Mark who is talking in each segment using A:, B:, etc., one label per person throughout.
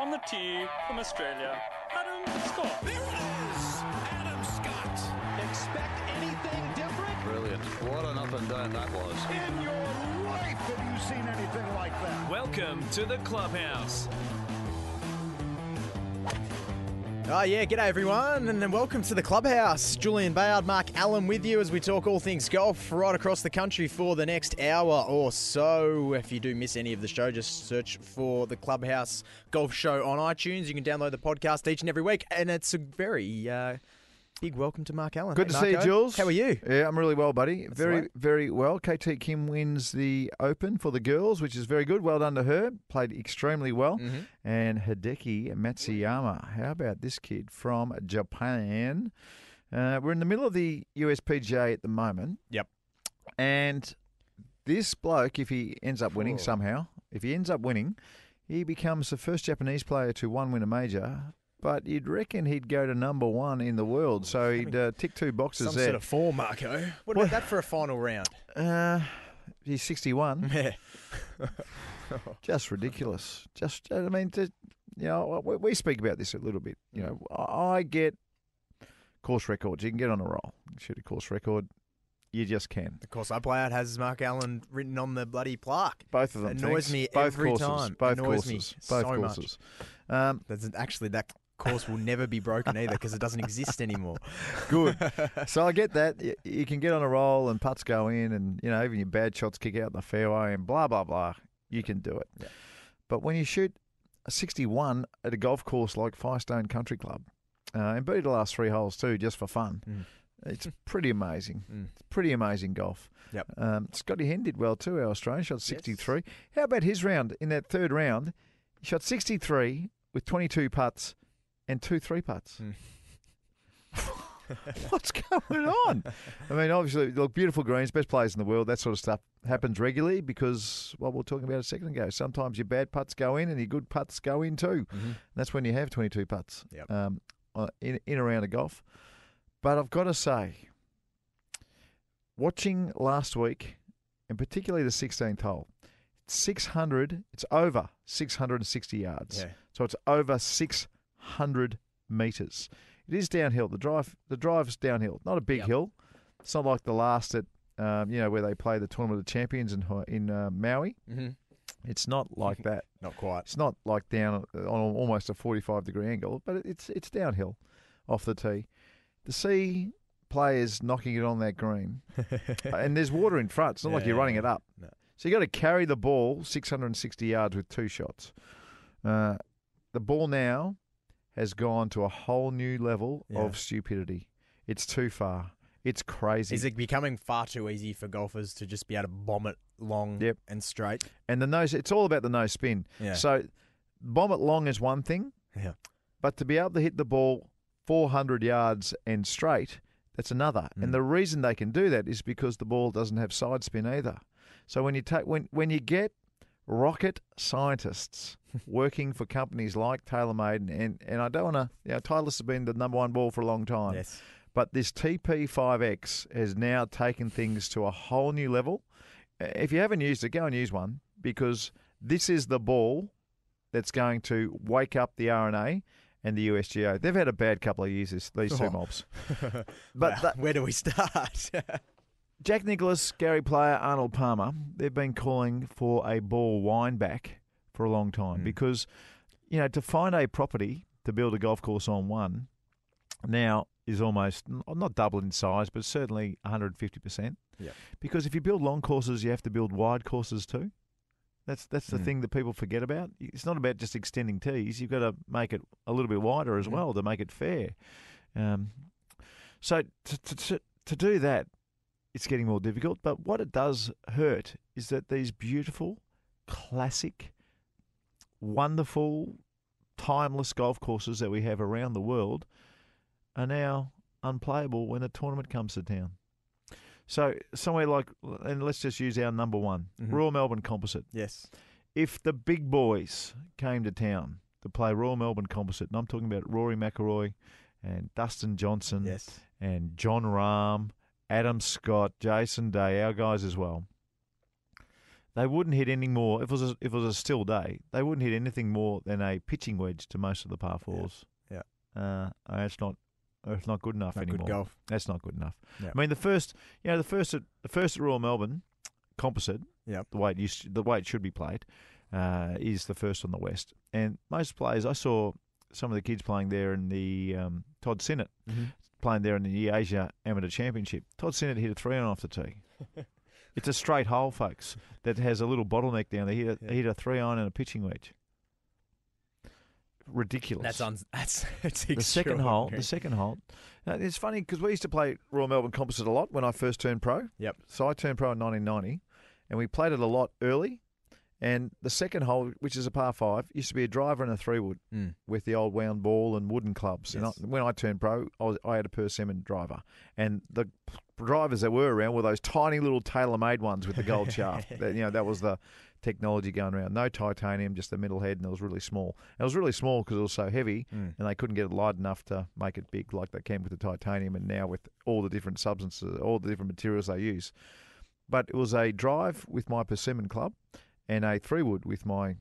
A: On the tee from Australia, Adam Scott.
B: There it is! Adam Scott.
C: Expect anything different?
D: Brilliant. What an up and down that was.
C: In your life have you seen anything like that?
B: Welcome to the clubhouse.
E: Oh, yeah, g'day everyone, and welcome to the clubhouse. Julian Bayard, Mark Allen with you as we talk all things golf right across the country for the next hour or so. If you do miss any of the show, just search for the Clubhouse Golf Show on iTunes. You can download the podcast each and every week, and it's a very uh, big welcome to Mark Allen.
F: Good
E: Hey,
F: to see you, Jules.
E: How are you?
F: Yeah, I'm really well, buddy.
E: That's
F: very,
E: right.
F: very well. KT Kim wins the Open for the girls, which is very good. Well done to her. Played extremely well.
E: Mm-hmm.
F: And Hideki Matsuyama. How about this kid from Japan? Uh, we're in the middle of the USPGA at the moment.
E: Yep.
F: And this bloke, if he ends up winning somehow, if he ends up winning, he becomes the first Japanese player to one win a major. But you'd reckon he'd go to number one in the world. So he'd uh, tick two boxes
E: Some
F: there.
E: sort of four, Marco. What about that for a final round?
F: Uh, he's 61.
E: Yeah.
F: Just ridiculous. Just, I mean, to, you know, we, we speak about this a little bit. You know, I get course records. You can get on a roll, shoot a course record. You just can.
E: The course I play out has Mark Allen written on the bloody plaque.
F: Both of them.
E: Annoys
F: thanks.
E: me
F: Both
E: every
F: courses.
E: time.
F: Both
E: Annoys
F: courses. Both
E: so much.
F: courses. Um,
E: That's actually that course will never be broken either because it doesn't exist anymore.
F: good. so I get that. You, you can get on a roll and putts go in, and you know even your bad shots kick out in the fairway, and blah blah blah. You can do it. But when you shoot a 61 at a golf course like Firestone Country Club, uh, and beat the last three holes too, just for fun,
E: Mm.
F: it's pretty amazing.
E: Mm.
F: It's pretty amazing golf.
E: Yep.
F: Um, Scotty Hend did well too. Our Australian shot 63. How about his round in that third round? He shot 63 with 22 putts and two three putts.
E: Mm.
F: What's going on? I mean, obviously, look, beautiful greens, best players in the world. That sort of stuff happens regularly because what we were talking about a second ago. Sometimes your bad putts go in and your good putts go in too.
E: Mhm.
F: That's when you have 22 putts
E: Yep.
F: um, uh, in, in a round of golf. But I've got to say, watching last week, and particularly the 16th hole, 600, it's over 660 yards.
E: Yeah.
F: So it's over 600 metres. It is downhill. The drive, the drive's downhill. Not a big
E: Yep.
F: hill. It's not like the last at, um, you know, where they play the tournament of champions in in uh, Maui.
E: Mhm.
F: It's not like that.
E: Not quite.
F: It's not like down on almost a 45 degree angle, but it's it's downhill off the tee. To see players knocking it on that green, and there's water in front. It's not like you're running it up.
E: No.
F: So you got to carry the ball 660 yards with two shots. Uh, the ball now has gone to a whole new level
E: Yeah.
F: of stupidity. It's too far. It's crazy.
E: Is it becoming far too easy for golfers to just be able to bomb it long
F: Yep.
E: and straight?
F: and the nose. It's all about the no spin.
E: Yeah.
F: So bomb it long is one thing.
E: Yeah.
F: But to be able to hit the ball 400 yards and straight, that's another.
E: Mm.
F: And the reason they can do that is because the ball doesn't have side spin either. So when you take when when you get rocket scientists working for companies like TaylorMade and and, and I don't want to, you know, Titleist has been the number one ball for a long time.
E: Yes.
F: But this TP5X has now taken things to a whole new level. Uh, If you haven't used it, go and use one because this is the ball that's going to wake up the R&A and the USGA. They've had a bad couple of years, this, these two
E: Oh.
F: mobs.
E: But
F: But that-
E: where do we start?
F: Jack Nicklaus, Gary Player, Arnold Palmer, they've been calling for a ball wind back for a long time
E: Mm.
F: because, you know, to find a property to build a golf course on one now is almost not double in size, but certainly 150%.
E: Yeah.
F: Because if you build long courses, you have to build wide courses too. That's that's the
E: Mm.
F: thing that people forget about. It's not about just extending tees. You've got to make it a little bit wider as well to make it fair. Um, so to, to, to do that, it's getting more difficult. But what it does hurt is that these beautiful, classic, wonderful, timeless golf courses that we have around the world are now unplayable when a tournament comes to town. So somewhere like, and let's just use our number one,
E: Mhm.
F: Royal Melbourne Composite.
E: yes.
F: If the big boys came to town to play Royal Melbourne Composite, and I'm talking about Rory McIlroy and Dustin Johnson
E: Yes.
F: and Jon Rahm, Adam Scott, Jason Day, our guys as well. they wouldn't hit any more. If it was a, if it was a still day, they wouldn't hit anything more than a pitching wedge to most of the par fours.
E: Yeah.
F: Uh, that's not that's not good enough
E: Not
F: anymore.
E: good golf.
F: That's not good enough.
E: Yeah.
F: I mean, the first, you know, the first at the first at Royal Melbourne composite,
E: Yep.
F: the way it used, the way it should be played, uh, is the first on the west. And most players, I saw some of the kids playing there in the um, Todd Sinnott
E: Mhm.
F: Playing there in the Asia Amateur Championship. Todd Sinnott hit a three on off the tee. it's a straight hole, folks, that has a little bottleneck down there. He hit a,
E: Yeah.
F: hit a three iron and a pitching wedge. Ridiculous
E: That's un- that's it's
F: the second hole. The second hole. Now, it's funny because we used to play Royal Melbourne Composite a lot when I first turned pro.
E: Yep.
F: So I turned pro in 1990, and we played it a lot early. And the second hole, which is a par five, used to be a driver and a three wood
E: Mm.
F: with the old wound ball and wooden clubs.
E: Yes.
F: And I, when I turned pro, I, was, I had a persimmon driver, and the drivers that were around were those tiny little TaylorMade ones with the gold shaft. That, you know, that was the technology going around. No titanium, just the metal head, and it was really small. And it was really small because it was so heavy,
E: Mm.
F: and they couldn't get it light enough to make it big like they can with the titanium. And now with all the different substances, all the different materials they use, but it was a drive with my persimmon club, and a three wood with my.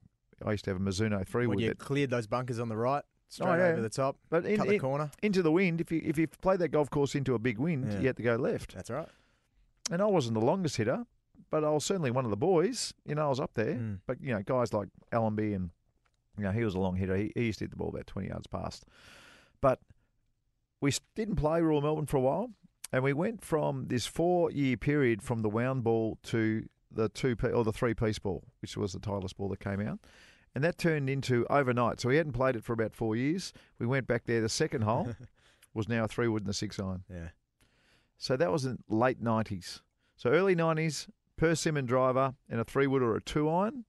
F: I used to have a Mizuno three wood.
E: When you
F: that,
E: cleared those bunkers on the right, straight
F: Oh, yeah.
E: over the top,
F: but in,
E: cut the
F: in-
E: corner.
F: into the wind. If you if you played that golf course into a big wind,
E: Yeah.
F: you had to go left.
E: That's right.
F: And I wasn't the longest hitter, but I was certainly one of the boys. You know, I was up there.
E: Mm.
F: But you know, guys like Allenby and you know he was a long hitter. He, he used to hit the ball about twenty yards past. But we didn't play Royal Melbourne for a while, and we went from this four-year period from the wound ball to the two or the three-piece ball, which was the Titleist ball that came out. And that turned into overnight. So we hadn't played it for about four years. We went back there. The second hole was now a three wood and a six iron.
E: Yeah.
F: So that was in late nineties. So early nineties, persimmon driver and a three wood or a two iron.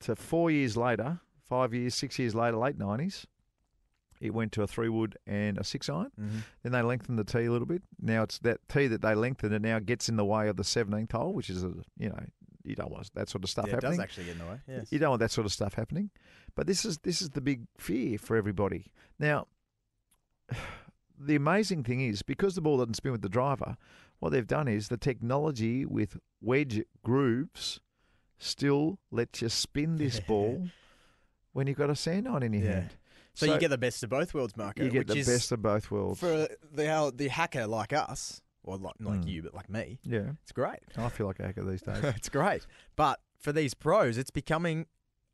F: To four years later, five years, six years later, late nineties, it went to a three wood and a six iron.
E: Mhm.
F: Then they lengthened the tee a little bit. Now it's that tee that they lengthened and now gets in the way of the seventeenth hole, which is a you know you don't want that sort of stuff
E: Yeah, it
F: happening.
E: does actually get in the way. Yes.
F: You don't want that sort of stuff happening. But this is this is the big fear for everybody. Now, the amazing thing is because the ball doesn't spin with the driver, what they've done is the technology with wedge grooves still lets you spin this ball when you've got a sand on in your
E: Yeah.
F: hand.
E: So, you get the best of both worlds, Marco.
F: you get the best of both worlds.
E: for the the hacker like us, or like not like
F: Mm.
E: you, but like me.
F: yeah,
E: It's great.
F: I feel like a hacker these days.
E: it's great. But for these pros, it's becoming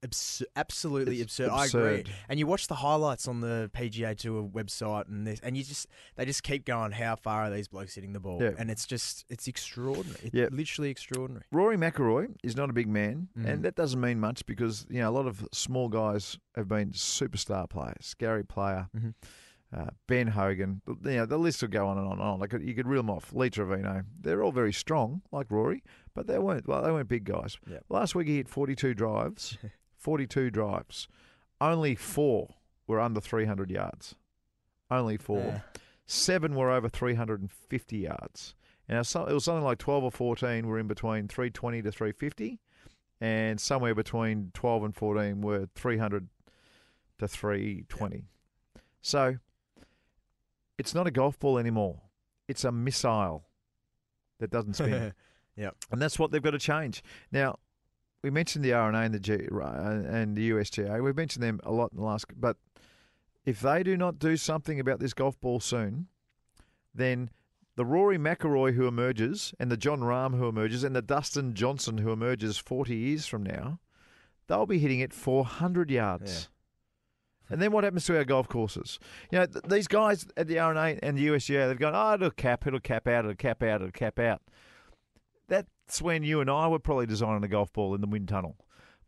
E: abs- absolutely
F: It's
E: absurd. I agree. And you watch the highlights on the PGA Tour website, and this, and you just they just keep going. How far are these blokes hitting the ball?
F: Yeah.
E: And it's just it's extraordinary. It's
F: Yeah.
E: literally extraordinary.
F: Rory McIlroy is not a big man,
E: Mhm.
F: and that doesn't mean much because you know a lot of small guys have been superstar players. Gary Player,
E: Mhm.
F: uh, Ben Hogan. You know the list will go on and on and on. Like you could reel them off. Lee Trevino. They're all very strong, like Rory, but they weren't. Well, they weren't big guys.
E: Yeah.
F: Last week he hit forty-two drives. forty-two drives. Only four were under three hundred yards. Only four.
E: Yeah.
F: Seven were over 350 yards. And it was it was something like 12 or 14 were in between 320 to 350. And somewhere between 12 and 14 were 300 to 320. So it's not a golf ball anymore. It's a missile that doesn't spin.
E: yeah.
F: And that's what they've got to change. Now, we mentioned the R&A and the G, uh, and the USGA. We've mentioned them a lot in the last. But if they do not do something about this golf ball soon, then the Rory McIlroy who emerges, and the Jon Rahm who emerges, and the Dustin Johnson who emerges 40 years from now, they'll be hitting it 400 yards. And then what happens to our golf courses? You know, th- these guys at the R&A and the USGA, they've gone, oh, it'll cap, it'll cap out, it'll cap out, it'll cap out. That's when you and I were probably designing a golf ball in the wind tunnel.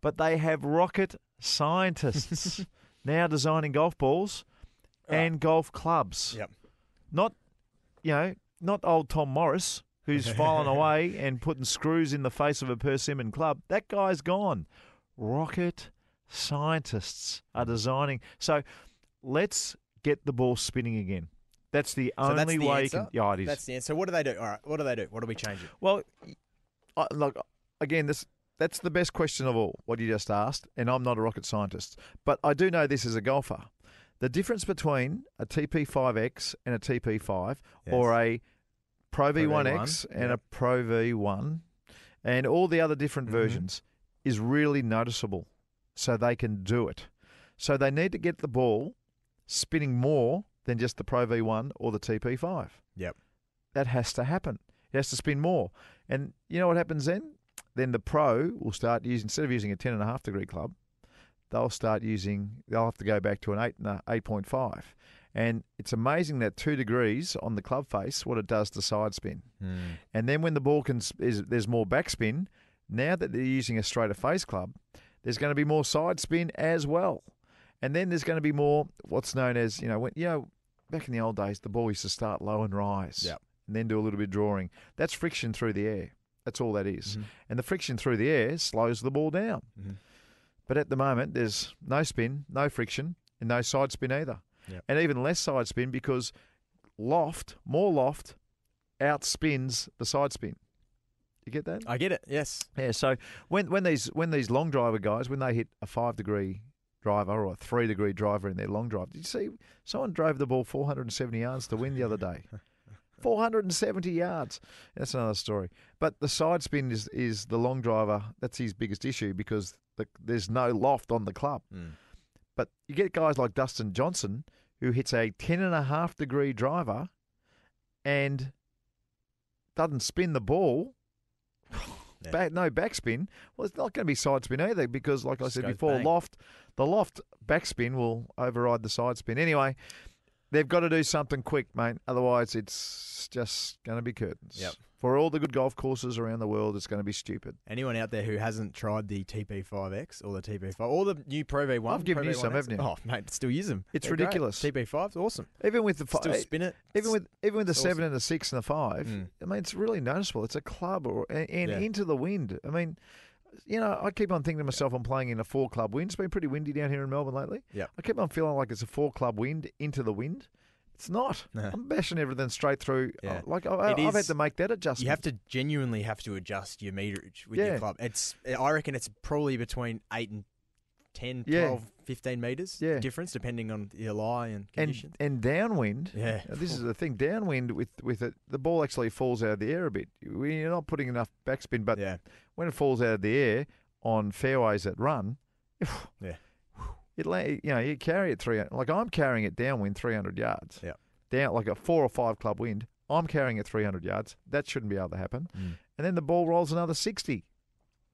F: But they have rocket scientists now designing golf balls and golf clubs.
E: Yep.
F: Not, you know, not old Tom Morris who's filing away and putting screws in the face of a persimmon club. That guy's gone. Rocket scientists are designing. So let's get the ball spinning again. That's the
E: So
F: only
E: that's the
F: way
E: answer?
F: you can. Yeah, it is.
E: That's the answer. So what do they do? All right. What do they do? What do we change it?
F: Well, I, look again. This that's the best question of all. What you just asked, and I'm not a rocket scientist, but I do know this as a golfer. The difference between a TP5X and a TP5, or a Pro
E: Pro
F: V1X
E: V1,
F: and
E: yep.
F: a Pro V1, and all the other different
E: Mhm.
F: versions is really noticeable so they can do it. So they need to get the ball spinning more than just the Pro V1 or the TP5.
E: Yep.
F: That has to happen. It has to spin more. And you know what happens then? Then the Pro will start using, instead of using a 10.5 degree club, they'll start using, they'll have to go back to an 8 and a 8.5. And it's amazing that two degrees on the club face, what it does to side spin. Hmm. And then when the ball can, is, there's more backspin, now that they're using a straighter face club, there's going to be more side spin as well. And then there's going to be more what's known as, you know, when, you know, back in the old days, the ball used to start low and rise
E: Yep.
F: And then do a little bit of drawing. That's friction through the air. That's all that is.
E: Mhm.
F: And the friction through the air slows the ball down.
E: Mhm.
F: But at the moment, there's no spin, no friction, and no side spin either.
E: Yep.
F: And even less side spin because loft, more loft, outspins the side spin. You get that?
E: I get it. Yes.
F: Yeah. So when when these when these long driver guys when they hit a five degree driver or a three degree driver in their long drive, did you see someone drove the ball 470 yards to win the other day? 470 yards. That's another story. But the side spin is is the long driver. That's his biggest issue because the, there's no loft on the club.
E: Mm.
F: But you get guys like Dustin Johnson who hits a 10 and a half degree driver and doesn't spin the ball.
E: Yeah.
F: Back, no backspin. Well, it's not going to be side spin either because, like I said before,
E: bang.
F: loft the loft backspin will override the side spin. Anyway, they've got to do something quick, mate. Otherwise, it's just going to be curtains.
E: Yep.
F: For all the good golf courses around the world, it's going to be stupid.
E: Anyone out there who hasn't tried the TP5X or the TP5 or the new Pro V1?
F: I've given
E: Pro
F: you some,
E: V1X?
F: haven't you?
E: Oh, mate, still use them.
F: It's
E: They're
F: ridiculous.
E: TP5's awesome.
F: Even with the fi-
E: Still spin it.
F: Even with even with the
E: it's
F: seven and the six and the five,
E: Mm.
F: I mean, it's really noticeable. It's a club or and, and
E: Yeah.
F: into the wind. I mean, you know, I keep on thinking to myself, I'm playing in a four club wind. It's been pretty windy down here in Melbourne lately.
E: Yep.
F: I keep on feeling like it's a four club wind into the wind. It's not.
E: No.
F: I'm bashing everything straight through.
E: Uh, yeah.
F: Like I, I've had to make that adjustment.
E: You have to genuinely have to adjust your meterage with
F: Yeah.
E: your club. It's I reckon it's probably between 8 and 10,
F: Yeah.
E: 12, 15 meters
F: Yeah.
E: difference depending on your lie and
F: and
E: conditions.
F: and downwind.
E: Yeah.
F: This is the thing. Downwind with with it, the ball actually falls out of the air a bit. You're not putting enough backspin, but
E: yeah.
F: When it falls out of the air on fairways that run,
E: Yeah.
F: it you know you carry it three like I'm carrying it downwind 300 yards.
E: Yeah.
F: down like a four or five club wind. I'm carrying it 300 yards. That shouldn't be able to happen. And then the ball rolls another 60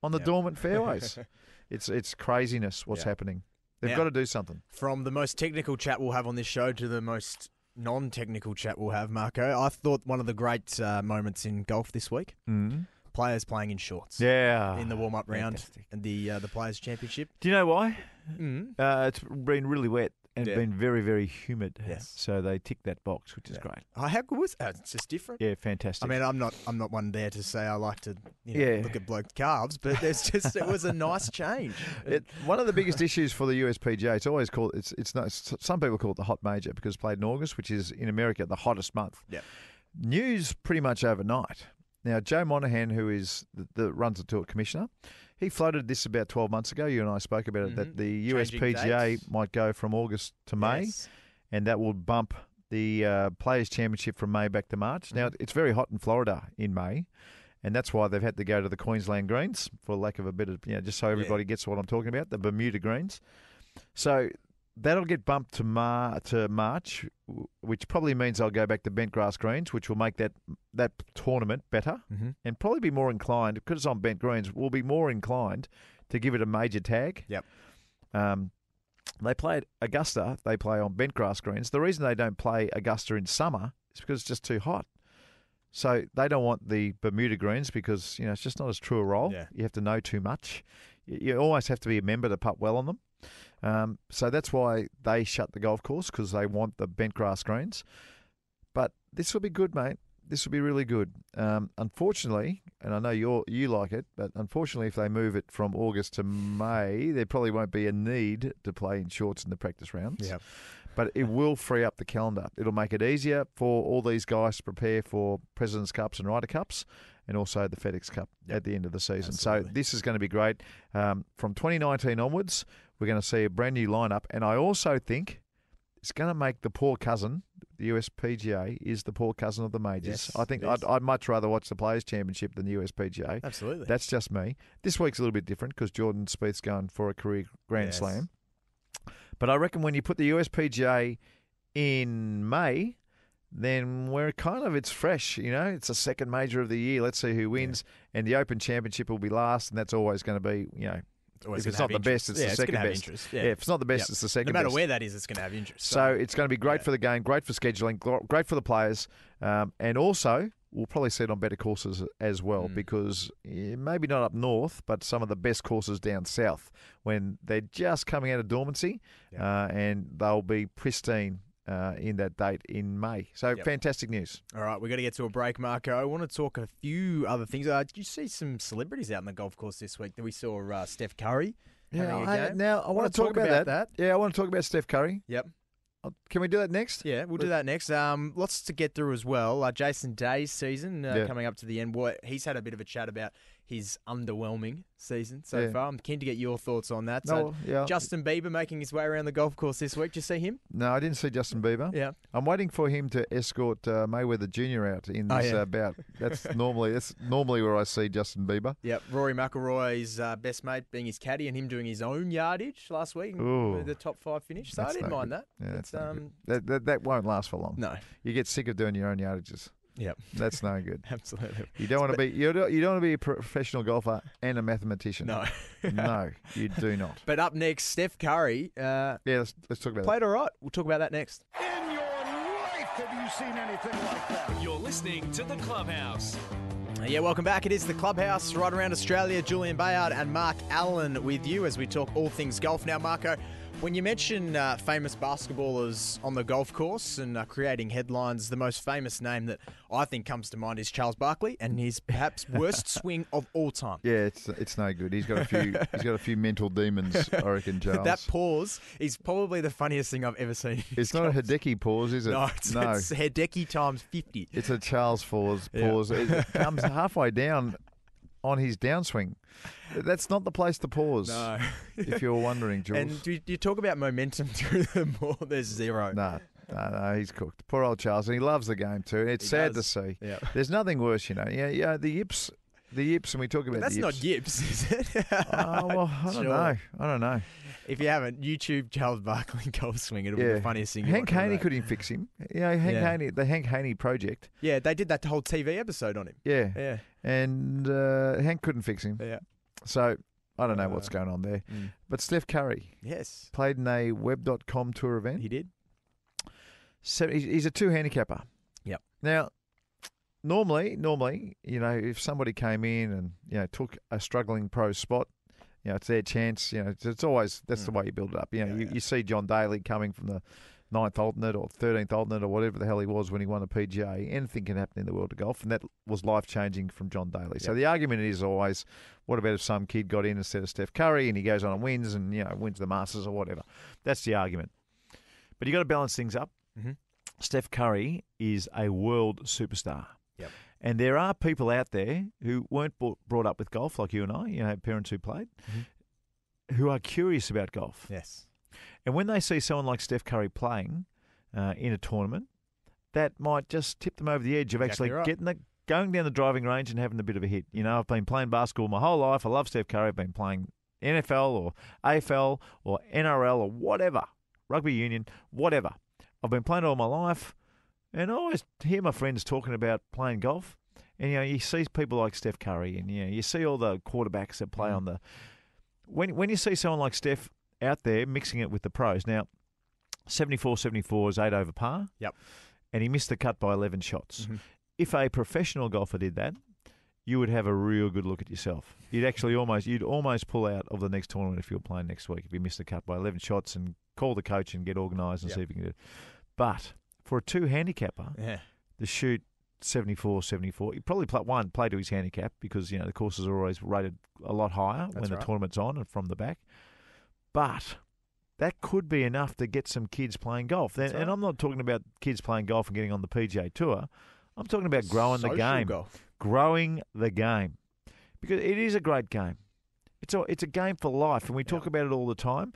F: on the
E: Yep.
F: dormant fairways. it's it's craziness what's happening. They've
E: Now-
F: got to do something.
E: From the most technical chat we'll have on this show to the most non-technical chat we'll have, Marco. I thought one of the great uh, moments in golf this week:
F: Mm.
E: Players playing in shorts
F: Yeah.
E: in the warm-up round and the uh, the Players Championship.
F: Do you know why?
E: Mm.
F: Uh, it's been really wet and
E: Yeah.
F: been very, very humid.
E: Yes.
F: So they tick that box, which is
E: Yeah.
F: great.
E: Oh, how good was that? It's just different.
F: Yeah, fantastic.
E: I mean, I'm not I'm not one there to say I like to you know,
F: Yeah.
E: look at bloke calves, but there's just it was a nice change.
F: It, one of the biggest issues for the USPGA, it's always called it's it's not. Some people call it the hot major because it's played in August, which is in America the hottest month.
E: Yep.
F: News pretty much overnight. Now Jay Monahan, who is the, the runs the tour commissioner, he floated this about twelve months ago. You and I spoke about it that
E: Mhm.
F: the USPGA might go from August to May,
E: Yes.
F: and that will bump the uh, Players Championship from May back to March. Now it's very hot in Florida in May. And that's why they've had to go to the Queensland Greens, for lack of a bit of, you know, just so everybody gets what I'm talking about, the Bermuda Greens. So that'll get bumped to Mar- to March, which probably means I'll go back to bent grass greens, which will make that that tournament better
E: Mhm.
F: and probably be more inclined because it's on bent greens. We'll be more inclined to give it a major tag.
E: Yep.
F: Um, they play at Augusta. They play on bent grass greens. The reason they don't play Augusta in summer is because it's just too hot. So they don't want the Bermuda greens because you know it's just not as true a roll.
E: Yeah.
F: You have to know too much. You, you almost have to be a member to putt well on them. Um, so that's why they shut the golf course because they want the bent grass greens. But this will be good, mate. This will be really good. Um, unfortunately, and I know you you like it, but unfortunately, if they move it from August to May, there probably won't be a need to play in shorts in the practice rounds
E: Yeah.
F: but it will free up the calendar. It'll make it easier for all these guys to prepare for President's Cups and Ryder Cups and also the FedEx Cup at the end of the season.
E: Absolutely.
F: So this is going to be great. Um, from 2019 onwards, we're going to see a brand new lineup. And I also think it's going to make the poor cousin, the US PGA is the poor cousin of the majors.
E: Yes,
F: I think I'd. I'd much rather watch the Players Championship than the US PGA.
E: Absolutely.
F: That's just me. This week's a little bit different because Jordan Spieth's going for a career Grand
E: Yes.
F: Slam. But I reckon when you put the US PGA in May, then we're kind of it's fresh. You know, it's the second major of the year. Let's see who wins, and the Open Championship will be last, and that's always going to be you know. If it's not the
E: interest.
F: best, it's
E: yeah,
F: the
E: it's
F: second best.
E: interest.
F: Yeah.
E: Yeah.
F: if it's not the best,
E: Yep.
F: it's the second
E: No matter
F: best.
E: where that is, it's going to have interest.
F: So it's going to be great
E: Yeah.
F: for the game, great for scheduling, great for the players, um, and also we'll probably see it on better courses as well
E: Mm.
F: because maybe not up north, but some of the best courses down south when they're just coming out of dormancy, uh, and they'll be pristine. Uh, in that date in May. So
E: Yep.
F: fantastic news.
E: All right, we've got to get to a break, Marco. I want to talk a few other things. Uh, did you see some celebrities out on the golf course this week? That we saw uh, Steph Curry. a
F: I- now I want
E: Wanna
F: to talk, about, that. Yeah, I want to talk about Steph Curry.
E: Yep.
F: Can we do that next?
E: Yeah, we'll do that next. Um, lots to get through as well. Uh, Jason Day's season uh,
F: Yeah.
E: coming up to the end. What he's had a bit of a chat about his underwhelming season so
F: Yeah.
E: far. I'm keen to get your thoughts on that. So,
F: yeah.
E: Justin Bieber making his way around the golf course this week. Did you see him?
F: No, I didn't see Justin Bieber.
E: Yeah.
F: I'm waiting for him to escort uh, Mayweather Jr. out in
E: Oh,
F: this
E: yeah.
F: uh, bout. That's normally that's normally where I see Justin Bieber.
E: Yeah, Rory McIlroy's uh, best mate being his caddy and him doing his own yardage last week. With The top five finish. So I didn't
F: no
E: mind
F: good.
E: that.
F: Yeah, that's no
E: um,
F: That, that that won't last for long.
E: no.
F: You get sick of doing your own yardages.
E: Yep.
F: That's no good.
E: Absolutely.
F: You don't want to be you don't, you don't want to be a professional golfer and a mathematician.
E: No.
F: no, you do not.
E: But up next, Steph Curry uh,
F: Yeah, let's, let's talk about that.
E: played all right. We'll talk about that next.
C: In your life have you seen anything like that?
B: You're listening to the Clubhouse.
E: Yeah, welcome back. It is the clubhouse right around Australia. Julian Bayard and Mark Allen with you as we talk all things golf. Now, Marco, when you mention uh, famous basketballers on the golf course and uh, creating headlines, the most famous name that I think comes to mind is Charles Barkley and his perhaps worst swing of all time.
F: Yeah, it's it's no good. He's got a few he's got a few mental demons. I reckon, Charles.
E: That pause is probably the funniest thing I've ever seen.
F: it's not a Hideki pause, is it?
E: No, it's,
F: no.
E: it's Hideki times 50.
F: It's a Charles pause.
E: Yeah.
F: Pause. It comes halfway down on his downswing. That's not the place to pause.
E: No.
F: If you're wondering, Jules.
E: And do you, talk about momentum through the ball? There's zero.
F: no, no, no, he's cooked. Poor old Charles, and he loves the game too. It's
E: He
F: sad
E: does.
F: to see.
E: Yeah.
F: There's nothing worse, you know. Yeah, yeah. The yips, the yips, and we talk about
E: that's
F: the
E: not
F: yips.
E: Is it?
F: Oh, well, I don't
E: Sure.
F: know. I don't know.
E: If you haven't, YouTube Charles Barkley golf swing. It'll be
F: Yeah.
E: the funniest thing. you
F: Hank
E: watch all
F: Haney
E: day.
F: couldn't fix him. Yeah, Hank
E: Yeah.
F: Haney, the Hank Haney project.
E: Yeah, they did that whole TV episode on him.
F: Yeah,
E: Yeah,
F: and uh, Hank couldn't fix him.
E: yeah.
F: So I don't know what's
E: Uh,
F: going on there.
E: Mm.
F: But Steph Curry
E: Yes,
F: played in a Web.com tour event.
E: he did.
F: So he's he's a two handicapper.
E: Yep.
F: Now, normally, normally, you know, if somebody came in and you know took a struggling pro spot, you know, it's their chance. You know, it's, it's always that's the
E: Mm.
F: way you build it up. You know,
E: Yeah,
F: you,
E: yeah.
F: you see John Daly coming from the ninth alternate or thirteenth alternate or whatever the hell he was when he won a PGA. Anything can happen in the world of golf, and that was life changing from John Daly. So the argument is always, what about if some kid got in instead of Steph Curry and he goes on and wins and you know wins the Masters or whatever? That's the argument. But you got to balance things up.
E: Mhm.
F: Steph Curry is a world superstar. And there are people out there who weren't brought, brought up with golf like you and I, you know, parents who played,
E: Mhm.
F: who are curious about golf.
E: Yes.
F: And when they see someone like Steph Curry playing uh, in a tournament, that might just tip them over the edge of
E: Exactly
F: actually
E: right.
F: getting the going down the driving range and having a bit of a hit. You know, I've been playing basketball my whole life. I love Steph Curry. I've been playing NFL or AFL or NRL or whatever, rugby union, whatever. I've been playing all my life, and I always hear my friends talking about playing golf. And you know, you see people like Steph Curry, and you know, you see all the quarterbacks that play
E: Mhm.
F: on the. When when you see someone like Steph out there mixing it with the pros, now 74 74 is eight over par.
E: Yep.
F: And he missed the cut by 11 shots.
E: Mhm.
F: If a professional golfer did that, you would have a real good look at yourself. You'd actually almost you'd almost pull out of the next tournament if you were playing next week if you missed the cut by 11 shots and call the coach and get organised and
E: Yep.
F: see if you can do it. But for a two handicapper,
E: Yeah.
F: the shoot 74 74 he probably play, one play to his handicap because you know the courses are always rated a lot higher when
E: That's
F: the tournament's on and from the back but that could be enough to get some kids playing golf and,
E: That's
F: and
E: right.
F: i'm not talking about kids playing golf and getting on the pga tour i'm talking about growing the game
E: golf.
F: growing the game because it is a great game it's a it's a game for life and we talk
E: Yeah.
F: about it all the time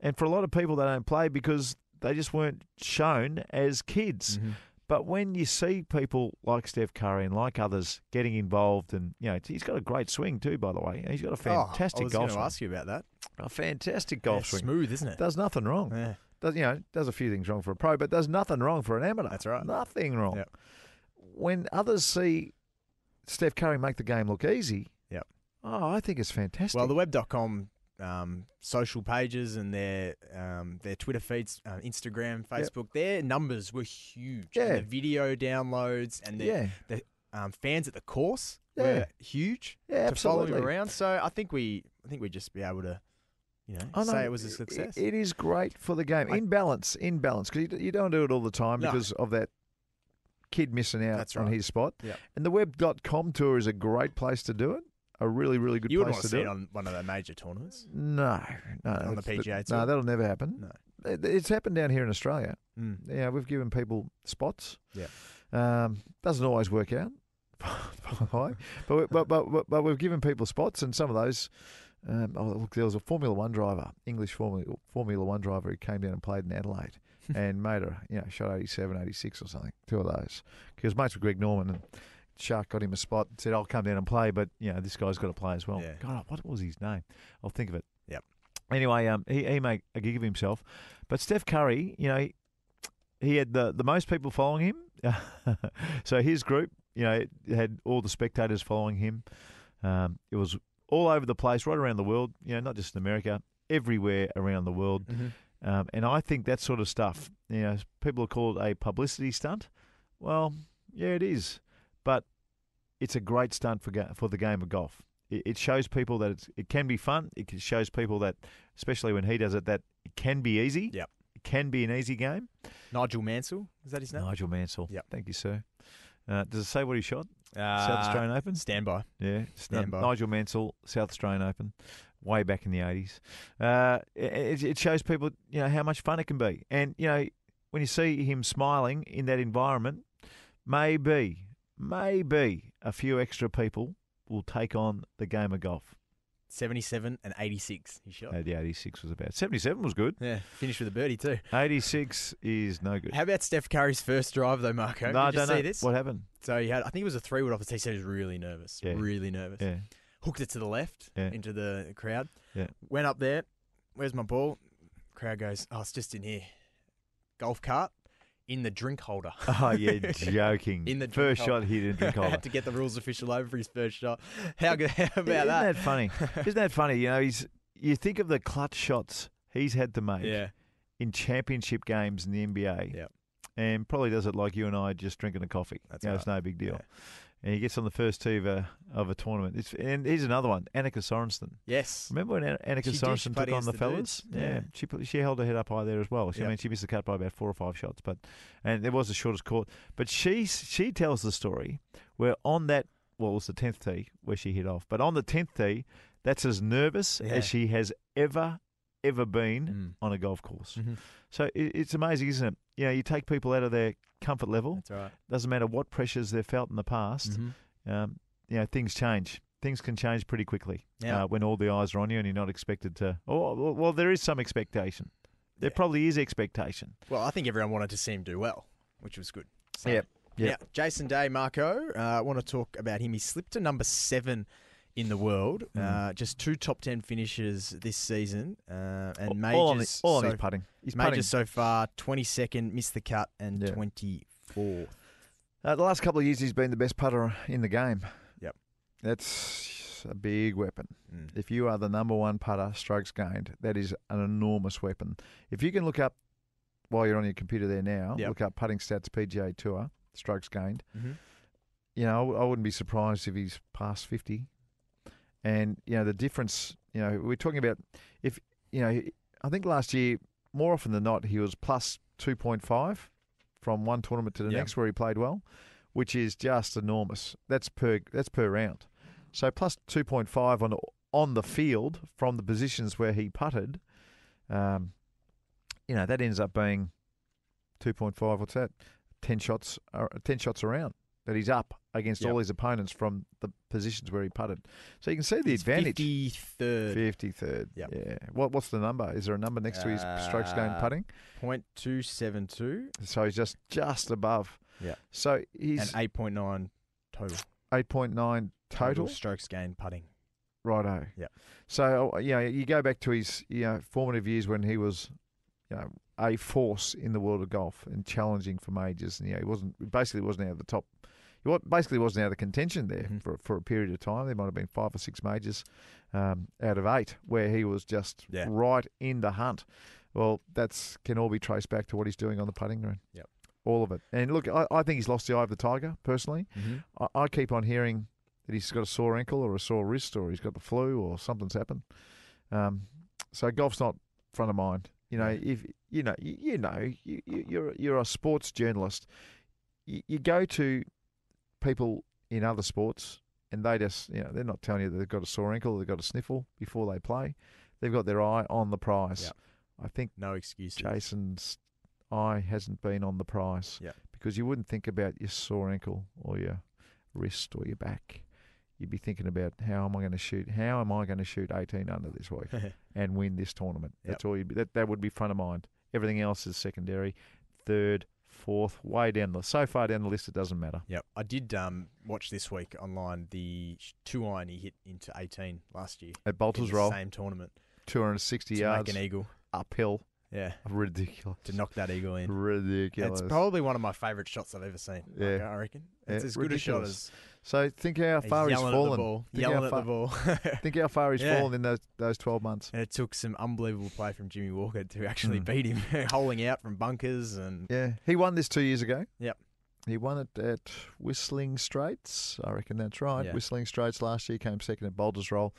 F: and for a lot of people they don't play because they just weren't shown as
E: Mm-hmm.
F: kids. But when you see people like Steph Curry and like others getting involved, and you know, he's got a great swing too, by the way. He's got a fantastic
E: oh, I was
F: golf
E: going to
F: swing.
E: ask you about that.
F: A fantastic
E: Yeah,
F: golf swing.
E: smooth, isn't it?
F: Does nothing wrong.
E: Yeah.
F: Does you know? Does a few things wrong for a pro, but does nothing wrong for an amateur.
E: That's right.
F: Nothing wrong.
E: Yep.
F: When others see Steph Curry make the game look easy,
E: Yep.
F: oh, I think it's fantastic.
E: Well, the web.com um, social pages and their um, their Twitter feeds, uh, Instagram, Facebook, their numbers were huge.
F: Yeah.
E: And the video downloads and the,
F: yeah,
E: the um, fans at the course
F: Yeah.
E: were huge
F: yeah,
E: to follow
F: absolutely.
E: him around. So I think we I think we'd just be able to, you know,
F: I know.
E: say it was a success.
F: It is great for the game.
E: I-
F: in balance, in balance, because you, you don't do it all the time
E: No.
F: because of that kid missing out
E: That's
F: on his spot.
E: Yep.
F: And the web.com tour is a great place to do it. A really, really good
E: you
F: place
E: want
F: to
E: to see it on one of the major tournaments.
F: No, no,
E: On the PGA
F: No,
E: tour?
F: that'll never happen.
E: No.
F: It- It's happened down here in Australia.
E: Mm.
F: Yeah, we've given people spots.
E: Yeah.
F: Um, doesn't always work out, by the way. But, we- but, but, but, but we've given people spots, and some of those. Um, oh, look, there was a Formula One driver, English Formula Formula One driver, who came down and played in Adelaide and made a, you know, shot 87, 86 or something. Two of those. He was mates with Greg Norman, and Shark got him a spot. Said, "I'll come down and play," but you know, this guy's got to play as well.
E: Yeah.
F: God, what was his name? I'll think of it.
E: Yep.
F: Anyway, um, he he made a gig of himself, but Steph Curry, you know, he, he had the, the most people following him. so his group, you know, had all the spectators following him. Um, it was all over the place, right around the world. You know, not just in America, everywhere around the world.
E: Mm-hmm.
F: Um, and I think that sort of stuff, you know, people call it a publicity stunt. Well, yeah, it is, but it's a great stunt for for the game of golf. It, it shows people that it's, it can be fun. It shows people that, especially when he does it, that it can be easy.
E: Yep.
F: It can be an easy game.
E: Nigel Mansell is that his name?
F: Nigel Mansell.
E: Yep.
F: Thank you, sir. Uh, does it say what he shot?
E: Uh,
F: South Australian Open?
E: Standby.
F: Yeah, it's
E: Stand
F: Nigel Mansell, South Australian Open, way back in the eighties. Uh, it, it shows people, you know, how much fun it can be, and you know, when you see him smiling in that environment, maybe, maybe a few extra people will take on the game of golf.
E: 77 and 86 he shot.
F: Uh, the eighty-six was about seventy-seven was good.
E: Yeah, finished with a birdie too.
F: Eighty-six is no good.
E: How about Steph Curry's first drive though, Marco?
F: no, I
E: Did you
F: don't
E: see
F: know
E: this?
F: what happened.
E: So he had, I think it was a three wood off. He said he was really nervous,
F: Yeah.
E: really nervous.
F: Yeah,
E: Hooked it to the left
F: Yeah.
E: into the crowd.
F: Yeah.
E: Went up there. Where's my ball? Crowd goes, oh, it's just in here. Golf cart in the drink holder.
F: oh, you're joking.
E: In the drink
F: first
E: holder.
F: shot in the drink holder.
E: had to get the rules official over for his first shot. How good? How about
F: Isn't
E: that?
F: that funny? Isn't that funny? You know, he's you think of the clutch shots he's had to make
E: Yeah.
F: in championship games in the NBA.
E: Yep.
F: And probably does it like you and I just drinking a coffee.
E: That's
F: you know, it's no big deal.
E: Yeah.
F: And he gets on the first tee of a, of a tournament. It's, and here's another one, Annika Sorenstam.
E: Yes.
F: Remember when Annika
E: She Sorenstam
F: took on the
E: the
F: fellas? Yeah,
E: Yeah.
F: she she held her head up high there as well. She, I mean, she missed the cut by about four or five shots, but and it was the shortest court. But she she tells the story where on that well, it was the tenth tee where she hit off, but on the tenth tee, that's as nervous
E: Yeah.
F: as she has ever ever been
E: Mm.
F: on a golf course.
E: Mhm.
F: So it, it's amazing, isn't it? You know, you take people out of their comfort level.
E: That's right.
F: Doesn't matter what pressures they've felt in the past.
E: Mhm.
F: Um, you know, things change. Things can change pretty quickly
E: Yeah.
F: uh, when all the eyes are on you and you're not expected to. Oh, well, there is some expectation. There
E: Yeah.
F: probably is expectation.
E: Well, I think everyone wanted to see him do well, which was good. So,
F: Yep. Yep.
E: Now, Jason Day, Marco, uh, I want to talk about him. He slipped to number seven in the world.
F: Mm.
E: Uh, just two top ten finishes this season, uh, and majors.
F: all on, the, all on
E: so,
F: his putting. He's
E: majors
F: putting.
E: so far: twenty second, missed the cut, and
F: Yeah.
E: twenty fourth.
F: Uh, the last couple of years, he's been the best putter in the game.
E: Yep.
F: That's a big weapon.
E: Mm.
F: If you are the number one putter, strokes gained, that is an enormous weapon. If you can look up while you're on your computer there now,
E: Yep.
F: look up putting stats PGA Tour, strokes gained.
E: Mm-hmm.
F: you know, I wouldn't be surprised if he's past 50. And, you know, the difference, you know, we're talking about if, you know, I think last year, more often than not, he was plus 2.5 from one tournament to the next where he played well, which is just enormous. That's per that's per round. So plus 2.5 on on the field from the positions where he putted, um, you know, that ends up being 2.5. What's that? 10 shots, uh, 10 shots around. That he's up against
E: Yep.
F: all his opponents from the positions where he putted. So you can see the
E: He's
F: advantage.
E: 53rd.
F: Fifty third.
E: Yep.
F: Yeah. What what's the number? Is there a number next to his strokes gained
E: Uh,
F: putting?
E: Point two seven two
F: So he's just just above.
E: Yeah.
F: So he's
E: eight point nine total.
F: eight point nine total.
E: strokes gained putting.
F: Righto.
E: Yeah.
F: So uh, you know, you go back to his you know formative years when he was, you know, a force in the world of golf and challenging for majors. And you know, he wasn't basically wasn't out of the top. He wa- basically wasn't out of contention there
E: Mhm.
F: for for a period of time. There might have been five or six majors um, out of eight where he was just
E: Yeah.
F: right in the hunt. Well, that's can all be traced back to what he's doing on the putting green.
E: Yep.
F: All of it. And look, I, I think he's lost the eye of the tiger personally.
E: Mm-hmm.
F: I, I keep on hearing that he's got a sore ankle or a sore wrist or he's got the flu or something's happened. Um, so golf's not front of mind. You know, if you know, you, you know, you, you- you're you're a sports journalist. You, you go to people in other sports, and they just you know they're not telling you that they've got a sore ankle, or they've got a sniffle before they play. They've got their eye on the prize.
E: Yep.
F: I think
E: No excuses.
F: Jason's eye hasn't been on the prize.
E: Yep.
F: Because you wouldn't think about your sore ankle or your wrist or your back. You'd be thinking about how am I going to shoot? How am I going to shoot 18 under this week and win this tournament?
E: Yep.
F: That's all. You'd be, that that would be front of mind. Everything else is secondary, third, fourth, way down the so far down the list. It doesn't matter.
E: Yep, I did um, watch this week online the two iron he hit into 18 last year.
F: At Baltusrol,
E: same tournament
F: 260
E: to
F: yards
E: make an eagle.
F: uphill,
E: Yeah,
F: ridiculous,
E: to knock that eagle in.
F: ridiculous.
E: It's probably one of my favourite shots I've ever seen.
F: Yeah.
E: Like, I reckon it's
F: Yeah,
E: as good a shot as
F: so think how far he's
E: yelling
F: fallen.
E: at
F: Think how
E: yelling at
F: far-
E: the ball.
F: Think how far he's
E: Yeah.
F: fallen in those those 12 months.
E: and it took some unbelievable play from Jimmy Walker to actually
F: Mm.
E: beat him, holing out from bunkers and
F: Yeah, he won this two years ago.
E: Yep.
F: He won it at Whistling Straits. I reckon that's right.
E: Yeah.
F: Whistling Straits last year came second at Baltusrol.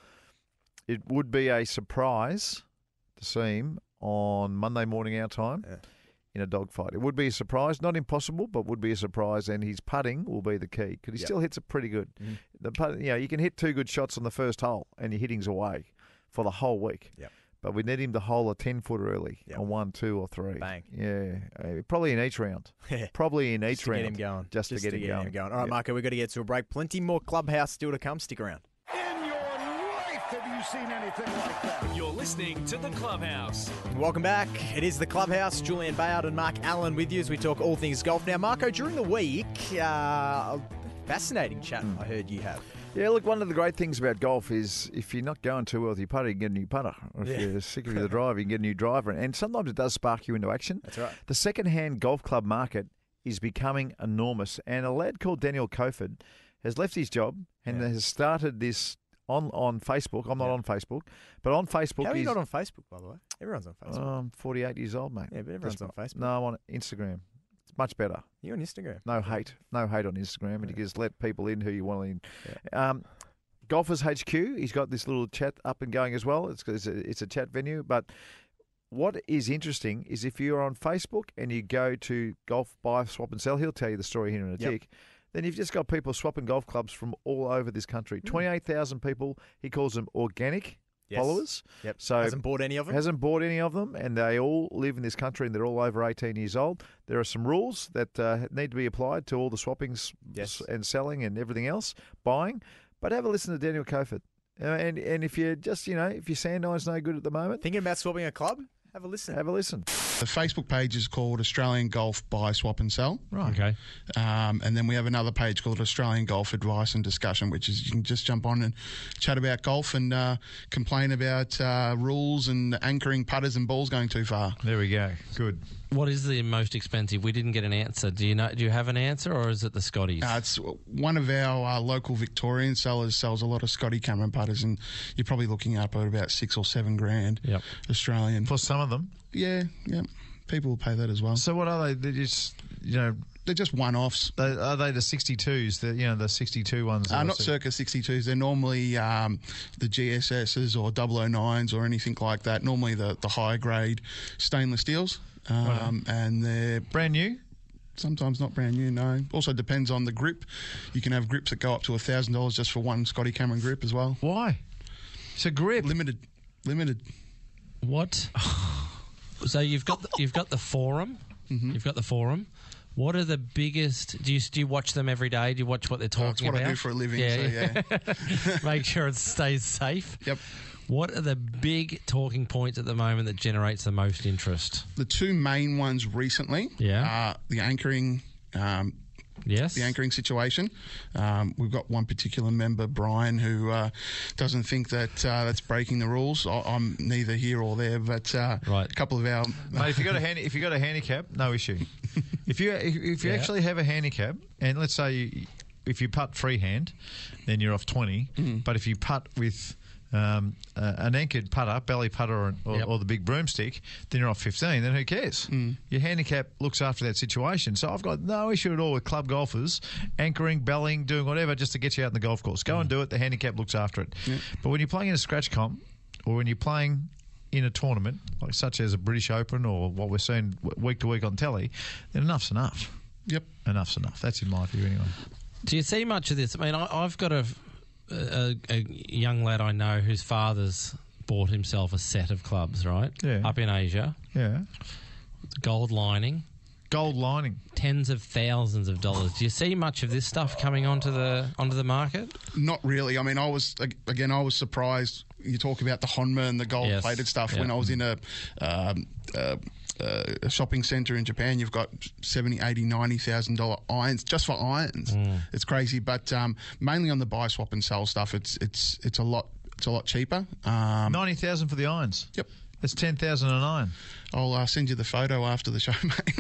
F: It would be a surprise to see him on Monday morning our time
E: Yeah.
F: in a dogfight. It would be a surprise, not impossible, but would be a surprise. And his putting will be the key because he
E: Yep.
F: still hits it pretty good.
E: Mhm.
F: The putt, you know, you can hit two good shots on the first hole, and your hitting's away for the whole week.
E: Yep.
F: But we need him to hole a ten foot early
E: Yep.
F: on one, two, or three.
E: Bang.
F: Yeah, uh, probably in each round. Probably in each round.
E: just to get him going.
F: Just to get him going.
E: All right,
F: Yep.
E: Marco, we've got to get to a break. Plenty more clubhouse still to come. Stick around.
C: In your life, have you seen anything like that?
B: You're listening to the Clubhouse.
E: Welcome back. It is the clubhouse. Julian Bayard and Mark Allen with you as we talk all things golf. Now, Marco, during the week, uh, fascinating chat
F: Hmm.
E: I heard you have.
F: Yeah, look, one of the great things about golf is if you're not going too well with your putter, you can get a new putter. Or if
E: Yeah.
F: you're sick of the driver, you can get a new driver. And sometimes it does spark you into action.
E: That's right.
F: The second-hand golf club market is becoming enormous, and a lad called Daniel Coford has left his job and
E: Yeah.
F: has started this on on Facebook. I'm not
E: Yeah.
F: on Facebook, but on Facebook.
E: How are you not on Facebook, by the way? Everyone's on Facebook.
F: I'm 48 years old, mate.
E: yeah, but everyone's
F: That's
E: on Facebook.
F: No, I'm on Instagram. It's much better.
E: You're on Instagram.
F: No hate. No hate on Instagram. And you just let people in who you want in. Um, Golfers HQ, he's got this little chat up and going as well. It's, it's, a, it's a chat venue. But what is interesting is if you're on Facebook and you go to Golf Buy, Swap and Sell, he'll tell you the story here in a
E: Yep.
F: tick. Then you've just got people swapping golf clubs from all over this country.
E: Hmm.
F: 28,000 people. He calls them organic
E: Yes.
F: followers.
E: Yep.
F: So
E: hasn't bought any of them.
F: Hasn't bought any of them, and they all live in this country, and they're all over 18 years old. There are some rules that uh, need to be applied to all the swappings
E: Yes.
F: and selling and everything else, buying. But have a listen to Daniel Coford. Uh, and and if you're just you know if your sand iron's no good at the moment,
E: Thinking about swapping a club? Have a listen.
F: have a listen.
G: The Facebook page is called Australian Golf Buy, Swap and Sell.
F: Right.
H: Okay.
G: Um, and then we have another page called Australian Golf Advice and Discussion, which is you can just jump on and chat about golf and uh, complain about uh, rules and anchoring putters and balls going too far.
H: There we go. Good.
I: What is the most expensive? We didn't get an answer. Do you know? Do you have an answer, or is it the Scotties?
G: Uh, it's one of our uh, local Victorian sellers sells a lot of Scotty Cameron putters, and you're probably looking up at about six or seven grand
H: Yep.
G: Australian.
H: For some of them.
G: Yeah, yeah. People will pay that as well.
H: So what are they? They're just you know.
G: They're just one-offs.
H: They, are they the 62s? The you know the 62 ones.
G: Uh, not
H: see?
G: circa 62s. They're normally um, the GSSs or 009s or anything like that. Normally the, the high grade stainless steels. Um, and they're
H: Brand new.
G: sometimes not brand new, no. Also depends on the grip. You can have grips that go up to $1,000 just for one Scotty Cameron grip as well.
H: Why? It's a grip.
G: Limited. Limited.
I: What? so you've got the, you've got the forum.
G: Mm-hmm.
I: You've got the forum. What are the biggest? Do you do you watch them every day? Do you watch what they're
G: Oh, it's
I: talking
G: what I
I: about?
G: do for a living, so yeah.
I: Make sure it stays safe.
G: Yep.
I: What are the big talking points at the moment that generates the most interest?
G: The two main ones recently
I: Yeah.
G: are the anchoring. Um,
I: Yes.
G: the anchoring situation. Um, we've got one particular member, Brian, who uh, doesn't think that uh, that's breaking the rules. I, I'm neither here or there, but uh,
I: Right.
G: a couple of our
H: Mate, if you got a hand, if you got a handicap, no issue. if you if, if you
I: Yeah.
H: actually have a handicap, and let's say you, if you putt freehand, then you're off twenty.
I: Mm.
H: But if you putt with um, uh, an anchored putter, belly putter, or, or,
I: Yep.
H: or the big broomstick, then you're off 15. Then who cares? Your handicap looks after that situation. So I've got no issue at all with club golfers anchoring, belling, doing whatever just to get you out in the golf course. Go and do it. The handicap looks after it. But when you're playing in a scratch comp, or when you're playing in a tournament, like such as a British Open or what we're seeing week to week on telly, then enough's enough.
G: Yep.
H: Enough's enough. That's in my view, anyway.
I: Do you see much of this? I mean, I, I've got a, a a young lad I know whose father's bought himself a set of clubs, right?
H: Yeah.
I: Up in Asia,
H: Yeah.
I: gold lining,
H: Gold lining.
I: tens of thousands of dollars. Do you see much of this stuff coming onto the onto the market?
G: Not really. I mean, I was again. I was surprised. You talk about the Honma and the gold plated
I: Yes.
G: stuff.
I: Yeah.
G: When I was in a, um, uh, uh, a shopping centre in Japan, you've got seventy, eighty, ninety thousand dollar irons just for irons.
I: Mm.
G: It's crazy. But um, mainly on the buy, swap, and sell stuff, it's it's it's a lot it's a lot cheaper. Um,
H: 90,000 for the irons.
G: Yep.
H: That's 10,000 a nine.
G: I'll uh, send you the photo after the show, mate.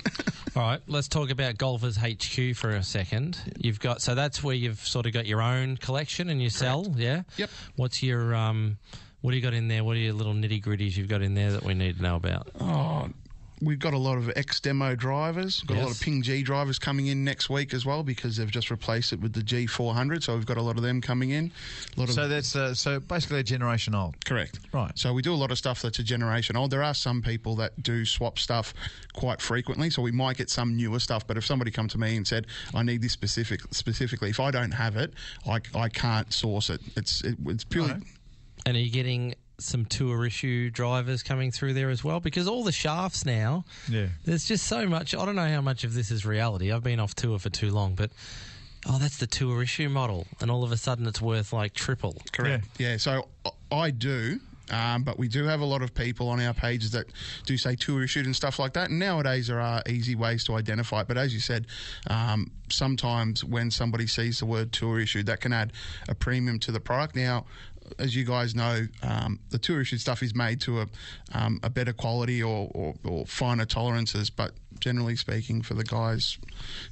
I: All right, let's talk about Golfers HQ for a second. You've got so that's where you've sort of got your own collection and you sell, yeah.
G: Yep.
I: What's your um? What do you got in there? What are your little nitty gritties you've got in there that we need to know about?
G: Oh, we've got a lot of ex demo drivers. We've got a lot of Ping G drivers coming in next week as well because they've just replaced it with the G400. So we've got a lot of them coming in. A lot of
H: So that's uh, so basically a generation old.
G: correct.
H: Right.
G: So we do a lot of stuff that's a generation old. There are some people that do swap stuff quite frequently. So we might get some newer stuff. But if somebody come to me and said, "I need this specific specifically," if I don't have it, I, I can't source it. It's it, it's purely.
H: Right.
I: And are you getting some tour issue drivers coming through there as well? Because all the shafts now,
H: Yeah.
I: there's just so much. I don't know how much of this is reality. I've been off tour for too long, but oh, that's the tour issue model, and all of a sudden it's worth like triple.
G: Correct. Yeah. so I- I do. Um, but we do have a lot of people on our pages that do say tour issued and stuff like that. And nowadays there are easy ways to identify it. But as you said, um, sometimes when somebody sees the word tour issued, that can add a premium to the product. Now, as you guys know, um, the tour issued stuff is made to a, um, a better quality or, or, or finer tolerances. But generally speaking, for the guys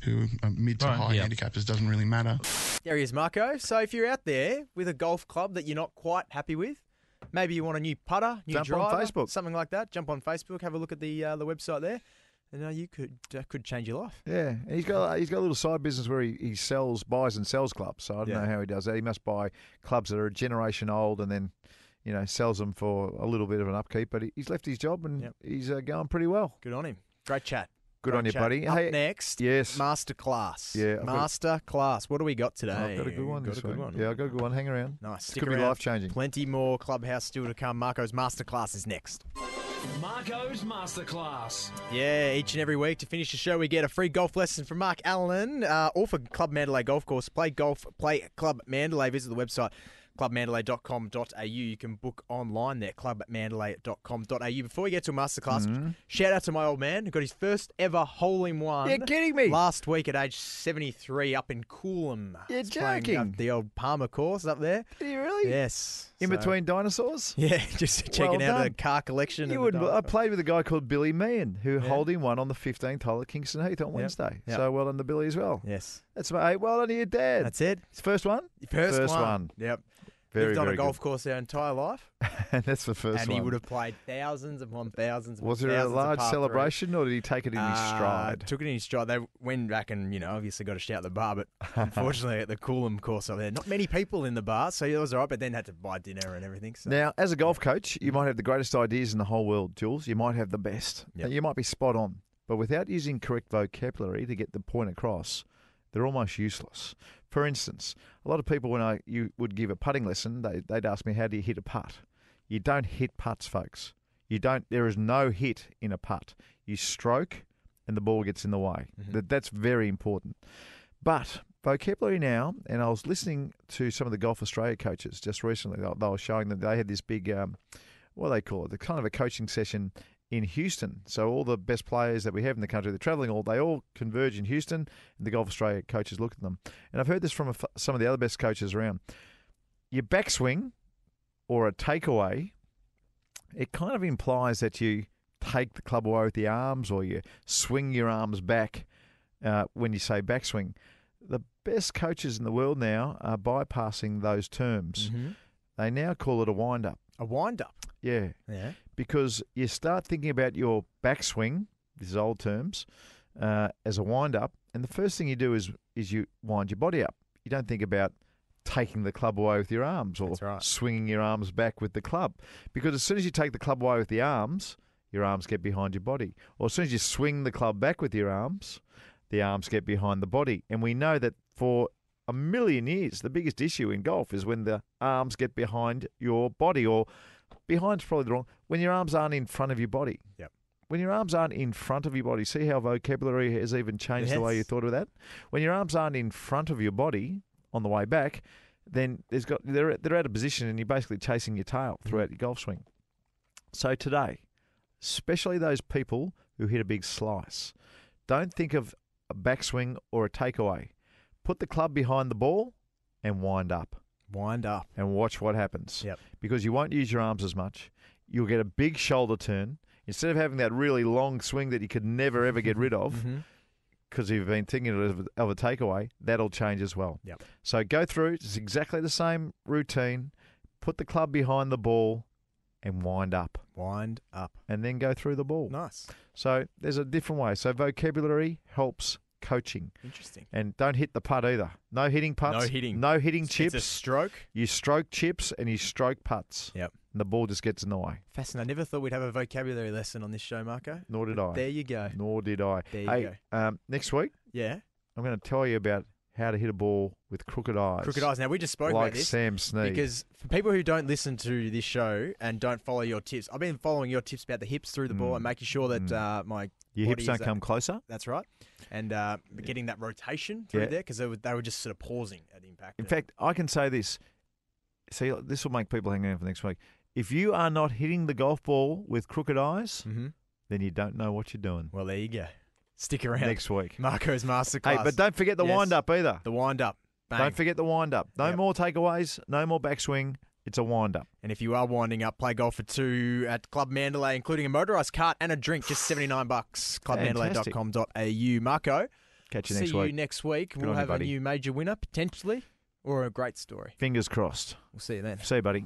G: who are mid to
H: Right,
G: high
I: yeah.
G: handicappers, doesn't really matter.
E: There he is, Marco. So if you're out there with a golf club that you're not quite happy with, maybe you want a new putter, new
F: Jump on
E: driver,
F: Facebook.
E: something like that. Jump on Facebook, have a look at the uh, the website there, and uh, you could uh, could change your life.
F: Yeah, and he's got he's got a little side business where he, he sells, buys and sells clubs. So I don't
E: Yeah.
F: know how he does that. He must buy clubs that are a generation old and then, you know, sells them for a little bit of an upkeep. But he, he's left his job and
E: Yep.
F: he's uh, going pretty well.
E: Good on him. Great chat.
F: Good
E: Great
F: on you,
E: chat.
F: buddy.
E: Up
F: Hey,
E: next,
F: yes.
E: masterclass.
F: Yeah, I've got-
E: master class. What do we got today?
F: I've got a good one
E: Got
F: this
E: a good
F: week.
E: one.
F: Yeah, I've got a good one. Hang around.
E: Nice.
F: This
E: Stick
F: could be life changing.
E: Plenty more clubhouse still to come. Marco's masterclass is next.
B: Marco's Masterclass.
E: Yeah, each and every week to finish the show, we get a free golf lesson from Mark Allen, uh, all for Club Mandalay Golf Course. Play golf, play Club Mandalay. Visit the website clubmandalay.com.au. You can book online there, clubmandalay.com.au. Before we get to a masterclass, mm-hmm. shout out to my old man who got his first ever hole in one.
F: You're kidding me.
E: Last week at age 73 up in Coolum.
F: You're
E: He's
F: joking.
E: the old Palmer course up there.
F: Did he really?
E: Yes.
F: In
E: So-
F: between dinosaurs?
E: Yeah, just checking
F: Well
E: out the car collection.
F: You wouldn't. I played with a guy called Billy Meehan who
E: Yeah.
F: holed in one on the 15th hole at Kingston Heath on Wednesday.
E: Yep.
F: So well done to Billy as well.
E: Yes.
F: That's my well done to your dad.
E: That's it.
F: His first one?
E: First,
F: First
E: one.
F: one.
E: Yep.
F: Very,
E: Lived on a golf
F: good.
E: course their entire life,
F: and that's the first
E: and
F: one.
E: he would have played thousands upon thousands. upon
F: Was there a
E: thousands
F: large celebration, or did he take it in his
E: Uh,
F: stride?
E: Took it in his stride. They went back and you know obviously got to shout at the bar, but unfortunately at the Coolum course up there, not many people in the bar, so it was alright. But then had to buy dinner and everything. So.
F: Now, as a golf coach, you might have the greatest ideas in the whole world, Jules. You might have the best.
E: Yep.
F: You might be spot on, but without using correct vocabulary to get the point across, they're almost useless. For instance, a lot of people, when I you would give a putting lesson, they, they'd ask me, "How do you hit a putt?" You don't hit putts, folks. You don't. There is no hit in a putt. You stroke and the ball gets in the way. That that's very important. But vocabulary now, and I was listening to some of the Golf Australia coaches just recently. They, they were showing that they had this big, um, what do they call it, the kind of a coaching session in Houston. So all the best players that we have in the country, they're travelling all, they all converge in Houston, and the Golf Australia coaches look at them. And I've heard this from a f some of the other best coaches around. Your backswing or a takeaway, it kind of implies that you take the club away with the arms or you swing your arms back uh, when you say backswing. The best coaches in the world now are bypassing those terms. They now call it a wind up.
E: A wind up.
F: Yeah.
E: Yeah.
F: Because you start thinking about your backswing, this is old terms, uh, as a wind up, and the first thing you do is is you wind your body up. You don't think about taking the club away with your arms or
E: right.
F: swinging your arms back with the club. Because as soon as you take the club away with the arms, your arms get behind your body. Or as soon as you swing the club back with your arms, the arms get behind the body. And we know that for a million years, the biggest issue in golf is when the arms get behind your body, or behind's probably the wrong, when your arms aren't in front of your body.
E: Yep.
F: When your arms aren't in front of your body, see how vocabulary has even changed the way you thought of that? When your arms aren't in front of your body on the way back, then there's got they're they're out of position and you're basically chasing your tail mm-hmm. throughout your golf swing. So today, especially those people who hit a big slice, don't think of a backswing or a takeaway. Put the club behind the ball and wind up
E: Wind up.
F: and watch what happens.
E: Yep.
F: Because you won't use your arms as much. You'll get a big shoulder turn. Instead of having that really long swing that you could never ever get rid of,
E: Mm-hmm.
F: because you've been thinking of, of a takeaway, that'll change as well.
E: Yep.
F: So go through. It's exactly the same routine. Put the club behind the ball and wind up,
E: Wind up.
F: and then go through the ball.
E: Nice.
F: So there's a different way. So vocabulary helps coaching,
E: Interesting.
F: and don't hit the putt either. No hitting putts.
E: No hitting.
F: No hitting
E: It's-
F: chips.
E: It's a stroke.
F: You stroke chips and you stroke putts.
E: Yep.
F: And the ball just gets in the way.
E: Fascinating. I never thought we'd have a vocabulary lesson on this show, Marco.
F: Nor did I.
E: There you go.
F: Nor did I.
E: There you
F: hey, Um, next week
E: Yeah.
F: I'm going to tell you about how to hit a ball with crooked eyes.
E: Crooked eyes. Now we just spoke
F: like
E: about this.
F: Sam Snead.
E: Because for people who don't listen to this show and don't follow your tips, I've been following your tips about the hips through the ball
F: Mm.
E: and making sure that
F: Mm.
E: uh, my
F: your hips don't
E: that-
F: come closer.
E: That's right, and uh, getting that rotation through
F: Yeah.
E: there because they were, they were just sort of pausing at impact.
F: In fact, I can say this. See, this will make people hang around for next week. If you are not hitting the golf ball with crooked eyes,
E: hmm
F: then you don't know what you're doing
E: well, there you go. Stick around.
F: next week.
E: Marco's masterclass.
F: Hey, but don't forget the
E: Yes.
F: wind up either.
E: the wind up. Bang.
F: Don't forget the wind up. No
E: Yep.
F: more takeaways. No more backswing. It's a wind up.
E: And if you are winding up, play golf for two at Club Mandalay, including a motorised cart and a drink, just seventy nine bucks. Clubmandalay.com.au. Marco,
F: Catch you next week.
E: see you next week.
F: Good
E: we'll
F: on you,
E: have a new major winner potentially, or a great story.
F: Fingers crossed.
E: We'll see you then.
F: See you, buddy.